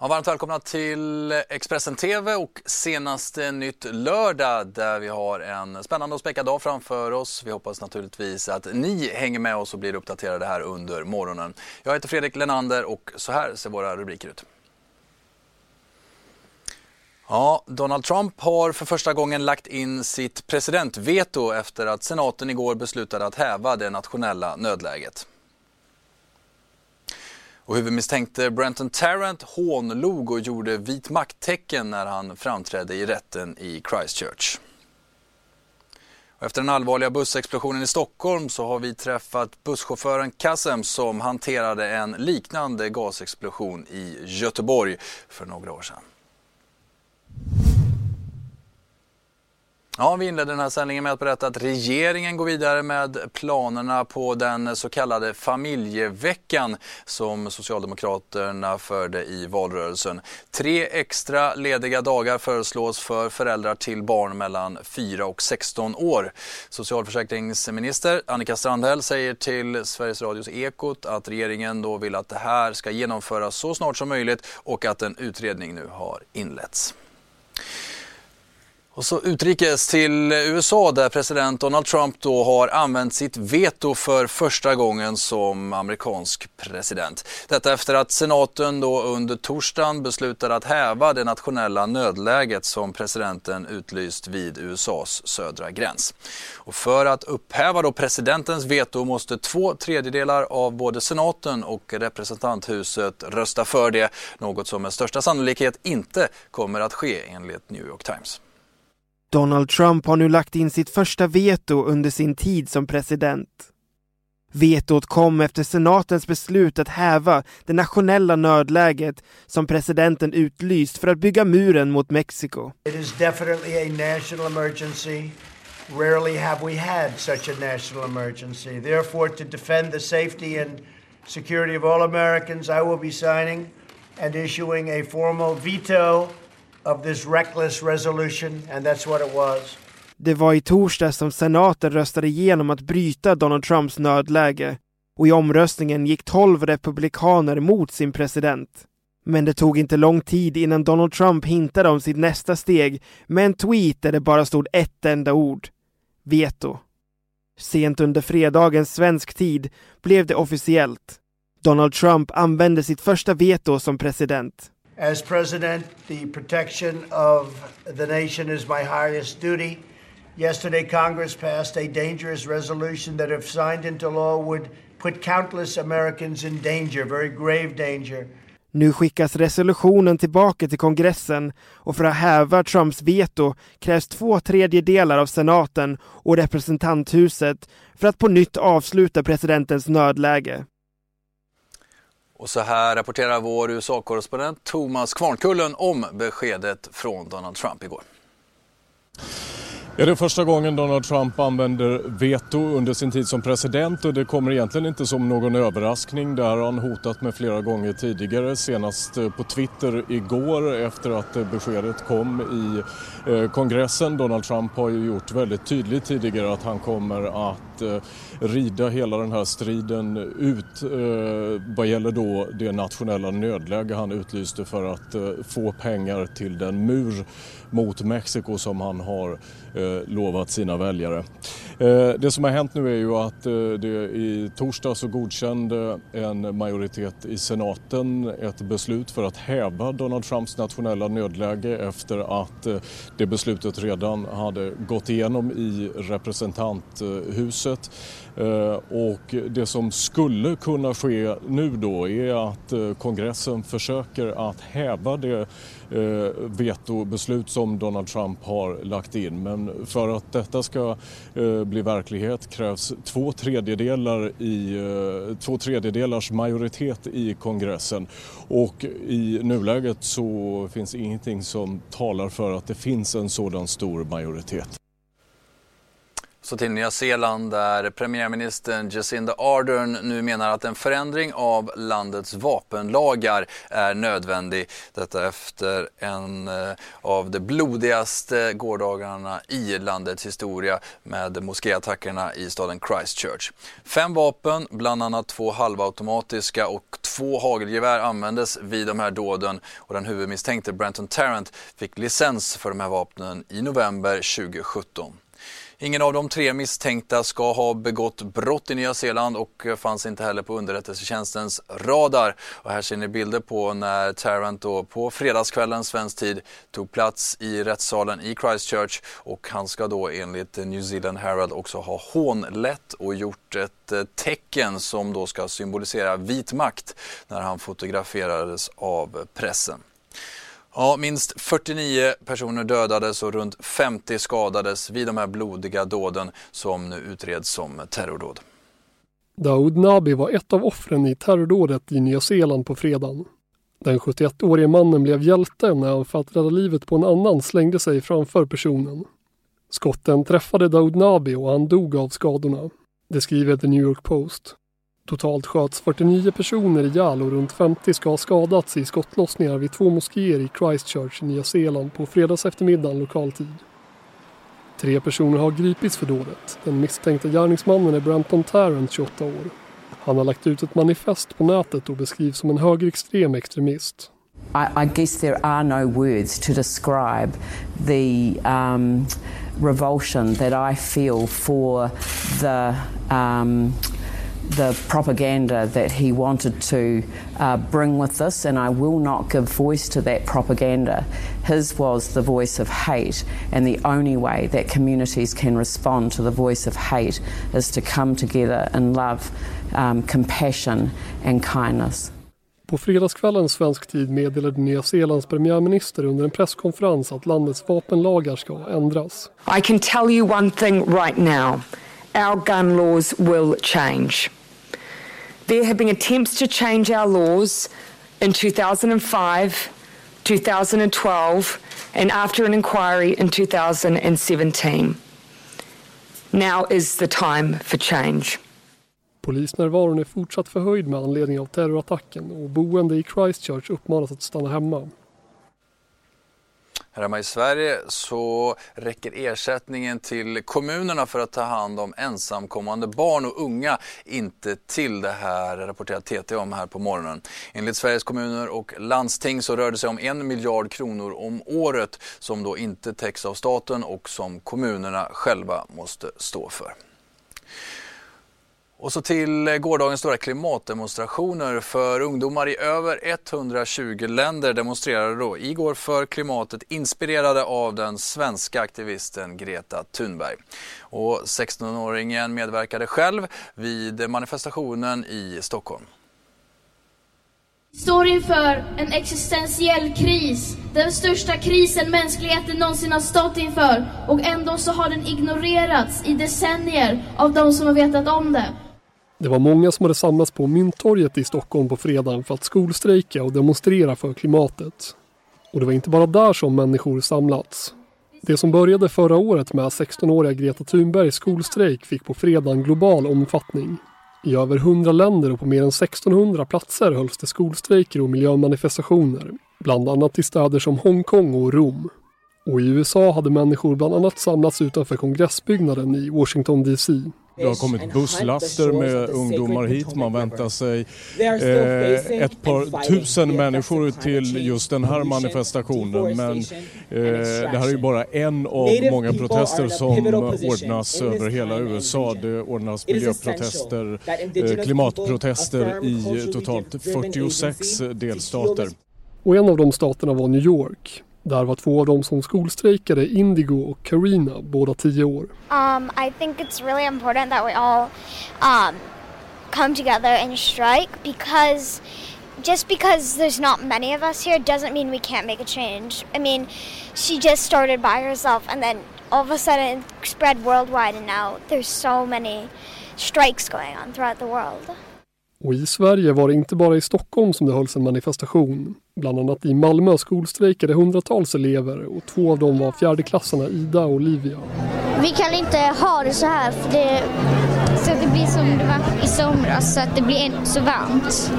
Ja, varmt välkomna till Expressen TV och senaste nytt lördag där vi har en spännande och späckad dag framför oss. Vi hoppas naturligtvis att ni hänger med oss och blir uppdaterade här under morgonen. Jag heter Fredrik Lenander och så här ser våra rubriker ut. Ja, Donald Trump har för första gången lagt in sitt presidentveto efter att senaten igår beslutade att häva det nationella nödläget. Och huvudmisstänkte Brenton Tarrant hånlog och gjorde vit makttecken när han framträdde i rätten i Christchurch. Och efter den allvarliga bussexplosionen i Stockholm så har vi träffat busschauffören Kassem som hanterade en liknande gasexplosion i Göteborg för några år sedan. Ja, vi inledde den här sändningen med att berätta att regeringen går vidare med planerna på den så kallade familjeveckan som Socialdemokraterna förde i valrörelsen. Tre extra lediga dagar föreslås för föräldrar till barn mellan 4 och 16 år. Socialförsäkringsminister Annika Strandhäll säger till Sveriges Radios Ekot att regeringen då vill att det här ska genomföras så snart som möjligt och att en utredning nu har inletts. Och så utrikes till USA där president Donald Trump då har använt sitt veto för första gången som amerikansk president. Detta efter att senaten då under torsdagen beslutade att häva det nationella nödläget som presidenten utlyst vid USAs södra gräns. Och för att upphäva då presidentens veto måste två tredjedelar av både senaten och representanthuset rösta för det, något som med största sannolikhet inte kommer att ske enligt New York Times. Donald Trump har nu lagt in sitt första veto under sin tid som president. Vetot kom efter senatens beslut att häva det nationella nödläget som presidenten utlyst för att bygga muren mot Mexiko. It is definitely a national emergency. Rarely have we had such a national emergency. Therefore, to defend the safety and security of all Americans, I will be signing and issuing a formal veto of this reckless resolution, and that's what it was. Det var i torsdag som senaten röstade igenom att bryta Donald Trumps nödläge och i omröstningen gick 12 republikaner mot sin president. Men det tog inte lång tid innan Donald Trump hintade om sitt nästa steg med en tweet där det bara stod ett enda ord. Veto. Sent under fredagens svensk tid blev det officiellt. Donald Trump använde sitt första veto som president. As president, the protection of the nation is my highest duty. Yesterday, Congress passed a dangerous resolution that, if signed into law, would put countless Americans in danger, very grave danger. Nu skickas resolutionen tillbaka till kongressen och för att häva Trumps veto krävs två tredjedelar av senaten och representanthuset för att på nytt avsluta presidentens nödläge. Och så här rapporterar vår USA-korrespondent Thomas Kvarnkullen om beskedet från Donald Trump igår. Är det är första gången Donald Trump använder veto under sin tid som president och det kommer egentligen inte som någon överraskning. Det har han hotat med flera gånger tidigare, senast eh, på Twitter igår efter att eh, beskedet kom i eh, kongressen. Donald Trump har ju gjort väldigt tydligt tidigare att han kommer att rida hela den här striden ut vad gäller då det nationella nödläge han utlyste för att få pengar till den mur mot Mexiko som han har Eh, lovat sina väljare. Eh, det som har hänt nu är ju att eh, det i torsdag så godkände en majoritet i senaten ett beslut för att häva Donald Trumps nationella nödläge efter att det beslutet redan hade gått igenom i representanthuset. Eh, och det som skulle kunna ske nu då är att eh, kongressen försöker att häva det eh, vetobeslut som Donald Trump har lagt in. Men för att detta ska bli verklighet krävs två tredjedelar i, två tredjedelars majoritet i kongressen. Och i nuläget så finns ingenting som talar för att det finns en sådan stor majoritet. Så till Nya Zeeland där premiärministern Jacinda Ardern nu menar att en förändring av landets vapenlagar är nödvändig. Detta efter en eh, av de blodigaste gårdagarna i landets historia med moskéattackerna i staden Christchurch. Fem vapen, bland annat två halvautomatiska och två hagelgevär användes vid de här dåden och den huvudmisstänkte Brenton Tarrant fick licens för de här vapnen i november 2017. Ingen av de tre misstänkta ska ha begått brott i Nya Zeeland och fanns inte heller på underrättelsetjänstens radar. Och här ser ni bilder på när Tarrant då på fredagskvällen svensk tid tog plats i rättssalen i Christchurch och han ska då enligt New Zealand Herald också ha hånlett och gjort ett eh, tecken som då ska symbolisera vit makt när han fotograferades av pressen. Ja, minst 49 personer dödades och runt 50 skadades vid de här blodiga dåden som nu utreds som terrordåd. Daoud Nabi var ett av offren i terrordådet i Nya Zeeland på fredagen. Den 71-årige mannen blev hjälte när han för att rädda livet på en annan slängde sig framför personen. Skotten träffade Daoud Nabi och han dog av skadorna. Det skriver The New York Post. Totalt sköts 49 personer ihjäl och runt 50 ska ha skadats i skottlossningar vid två moskéer i Christchurch i Nya Zeeland på fredags eftermiddag lokal tid. Tre personer har gripits för dådet. Den misstänkte gärningsmannen är Brampton Tarrant, 28 år. Han har lagt ut ett manifest på nätet och beskrivs som en högerextrem extremist. I, I guess there are no words to describe the um, revulsion that I feel for the um, the propaganda that he wanted to uh, bring with this, and I will not give voice to that propaganda. His was the voice of hate, and the only way that communities can respond to the voice of hate is to come together in love, um, compassion, and kindness. På fredagskvällen svensk tid meddelade Nya Zeelands premiärminister under en presskonferens att landets vapenlagar ska ändras. I can tell you one thing right now. Our gun laws will change. There have been attempts to change our laws in 2005, 2012, and after an inquiry in 2017. Now is the time for change. Polisnärvaron är fortsatt förhöjd med anledning av terrorattacken och boende i Christchurch uppmanas att stanna hemma. Här hemma i Sverige så räcker ersättningen till kommunerna för att ta hand om ensamkommande barn och unga inte till. Det här rapporterar TT om här på morgonen. Enligt Sveriges kommuner och landsting så rör det sig om en miljard kronor om året som då inte täcks av staten och som kommunerna själva måste stå för. Och så till eh, gårdagens stora klimatdemonstrationer för ungdomar i över 120 länder demonstrerade då igår för klimatet inspirerade av den svenska aktivisten Greta Thunberg. Och 16-åringen medverkade själv vid manifestationen i Stockholm. Vi står inför en existentiell kris. Den största krisen mänskligheten någonsin har stått inför. Och ändå så har den ignorerats i decennier av de som har vetat om det. Det var många som hade samlats på Mynttorget i Stockholm på fredagen för att skolstrejka och demonstrera för klimatet. Och det var inte bara där som människor samlats. Det som började förra året med 16-åriga Greta Thunbergs skolstrejk fick på fredagen global omfattning. I över 100 länder och på mer än 1600 platser hölls det skolstrejker och miljömanifestationer, bland annat i städer som Hongkong och Rom. Och i USA hade människor bland annat samlats utanför kongressbyggnaden i Washington DC. Det har kommit busslaster med ungdomar hit. Man väntar sig eh, ett par tusen människor till just den här manifestationen. Men eh, det här är ju bara en av många protester som ordnas över hela USA. Det ordnas miljöprotester, eh, klimatprotester i totalt 46 delstater. Och en av de staterna var New York. Där var två av dem som skolstrejkade Indigo och Karina, båda tio år. Um, I think it's really important that we all um, come together and strike because just because there's not many of us here doesn't mean we can't make a change. I mean, she just started by herself and then all of a sudden it spread worldwide and now there's so many strikes going on throughout the world. Och i Sverige var det inte bara i Stockholm som det hölls en manifestation. Bland annat i Malmö skolstrejkade hundratals elever och två av dem var fjärdeklassarna Ida och Olivia. Vi kan inte ha det så här för det, så att det blir som det var i somras, så att det blir inte så varmt.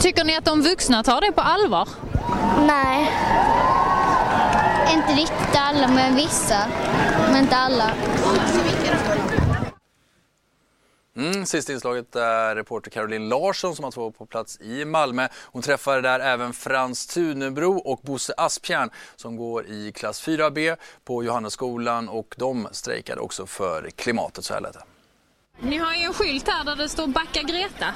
Tycker ni att de vuxna tar det på allvar? Nej. Inte riktigt alla, men vissa. Men inte alla. Mm, sista inslaget är reporter Caroline Larsson som har varit på plats i Malmö. Hon träffade där även Frans Tunebro och Bosse Aspjärn som går i klass 4B på Johannesskolan och de strejkade också för klimatet. Så här lät det. Ni har ju en skylt här där det står Backa Greta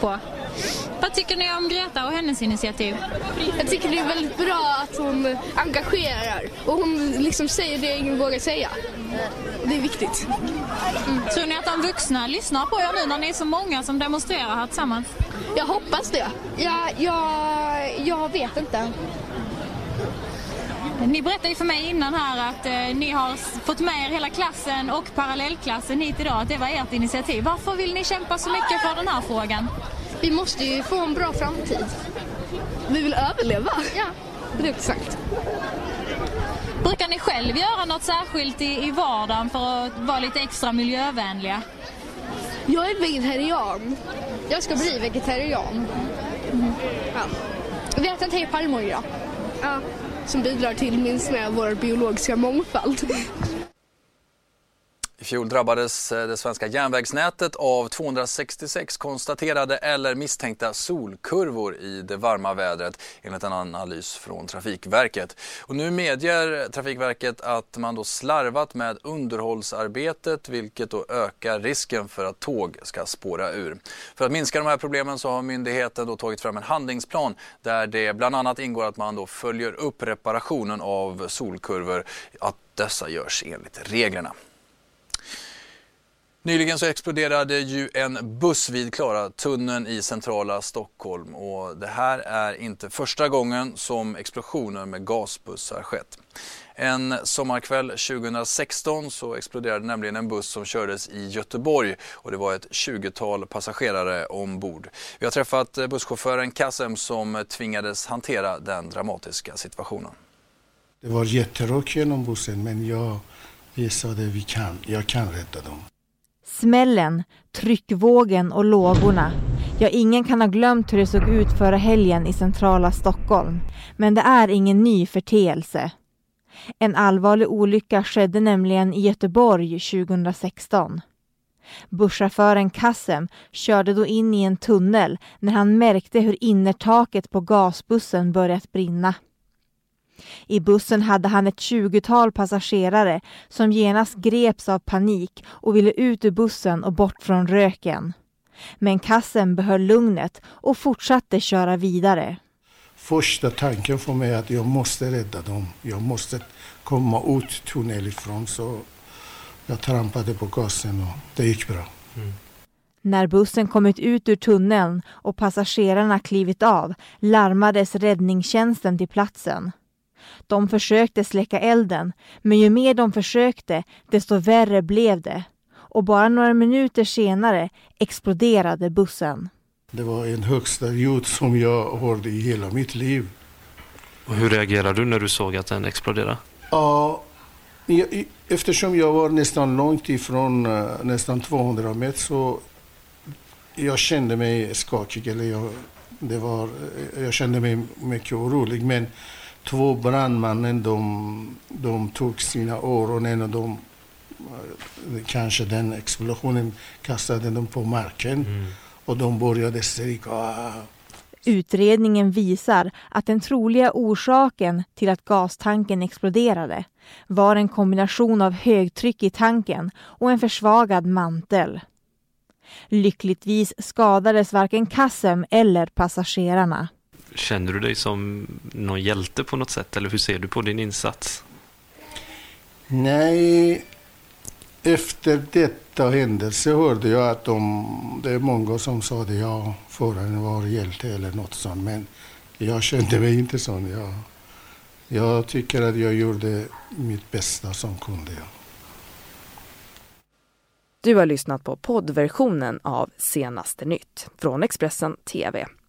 på. Vad tycker ni om Greta och hennes initiativ? Jag tycker det är väldigt bra att hon engagerar och hon liksom säger det ingen vågar säga. Det är viktigt. Mm. Tror ni att de vuxna lyssnar på er nu när ni är så många som demonstrerar här tillsammans? Jag hoppas det. Ja, jag, jag vet inte. Ni berättade ju för mig innan här att eh, ni har fått med er hela klassen och parallellklassen hit idag, att det var ert initiativ. Varför vill ni kämpa så mycket för den här frågan? Vi måste ju få en bra framtid. Vi vill överleva. Ja, är sagt. Brukar ni själv göra något särskilt i, i vardagen för att vara lite extra miljövänliga? Jag är vegetarian. Jag ska bli vegetarian. Mm. Ja. Vi äter inte palmolja. Ja. Som bidrar till minskning av vår biologiska mångfald. I fjol drabbades eh, det svenska järnvägsnätet av 266 konstaterade eller misstänkta solkurvor i det varma vädret enligt en analys från Trafikverket. Och nu medger Trafikverket att man då slarvat med underhållsarbetet vilket då ökar risken för att tåg ska spåra ur. För att minska de här problemen så har myndigheten då tagit fram en handlingsplan där det bland annat ingår att man då följer upp reparationen av solkurvor, att dessa görs enligt reglerna. Nyligen så exploderade ju en buss vid Klara tunneln i centrala Stockholm och det här är inte första gången som explosioner med gasbussar skett. En sommarkväll 2016 så exploderade nämligen en buss som kördes i Göteborg och det var ett 20-tal passagerare ombord. Vi har träffat busschauffören Kassem som tvingades hantera den dramatiska situationen. Det var jätterock genom bussen men jag gissade vi kan, jag kan rädda dem. Smällen, tryckvågen och lågorna. Ja, ingen kan ha glömt hur det såg ut förra helgen i centrala Stockholm. Men det är ingen ny förteelse. En allvarlig olycka skedde nämligen i Göteborg 2016. Busschauffören Kassem körde då in i en tunnel när han märkte hur innertaket på gasbussen börjat brinna. I bussen hade han ett tjugotal passagerare som genast greps av panik och ville ut ur bussen och bort från röken. Men kassen behöll lugnet och fortsatte köra vidare. Första tanken för mig är att jag måste rädda dem. Jag måste komma ut tunnelifrån så jag trampade på gasen och det gick bra. Mm. När bussen kommit ut ur tunneln och passagerarna klivit av larmades räddningstjänsten till platsen. De försökte släcka elden, men ju mer de försökte, desto värre blev det. Och bara några minuter senare exploderade bussen. Det var en högsta ljud som jag hörde i hela mitt liv. Och hur reagerade du när du såg att den exploderade? Ja, eftersom jag var nästan långt ifrån, eh, nästan 200 meter, så jag kände mig skakig. Eller jag, det var, eh, jag kände mig mycket orolig. Men två brandmännen de, de tog sina öronen och de eh, kanske den explosionen kastade dem på marken mm. och de började skrika. Utredningen visar att den troliga orsaken till att gastanken exploderade var en kombination av högtryck i tanken och en försvagad mantel. Lyckligtvis skadades varken Kassem eller passagerarna. Känner du dig som någon hjälte på något sätt eller hur ser du på din insats? Nej, efter detta händelse hörde jag att de, det är många som sa att ja, föraren var hjälte eller något sånt. Men jag kände mig inte sån. Jag, jag tycker att jag gjorde mitt bästa som kunde. Jag. Du har lyssnat på poddversionen av Senaste nytt från Expressen TV.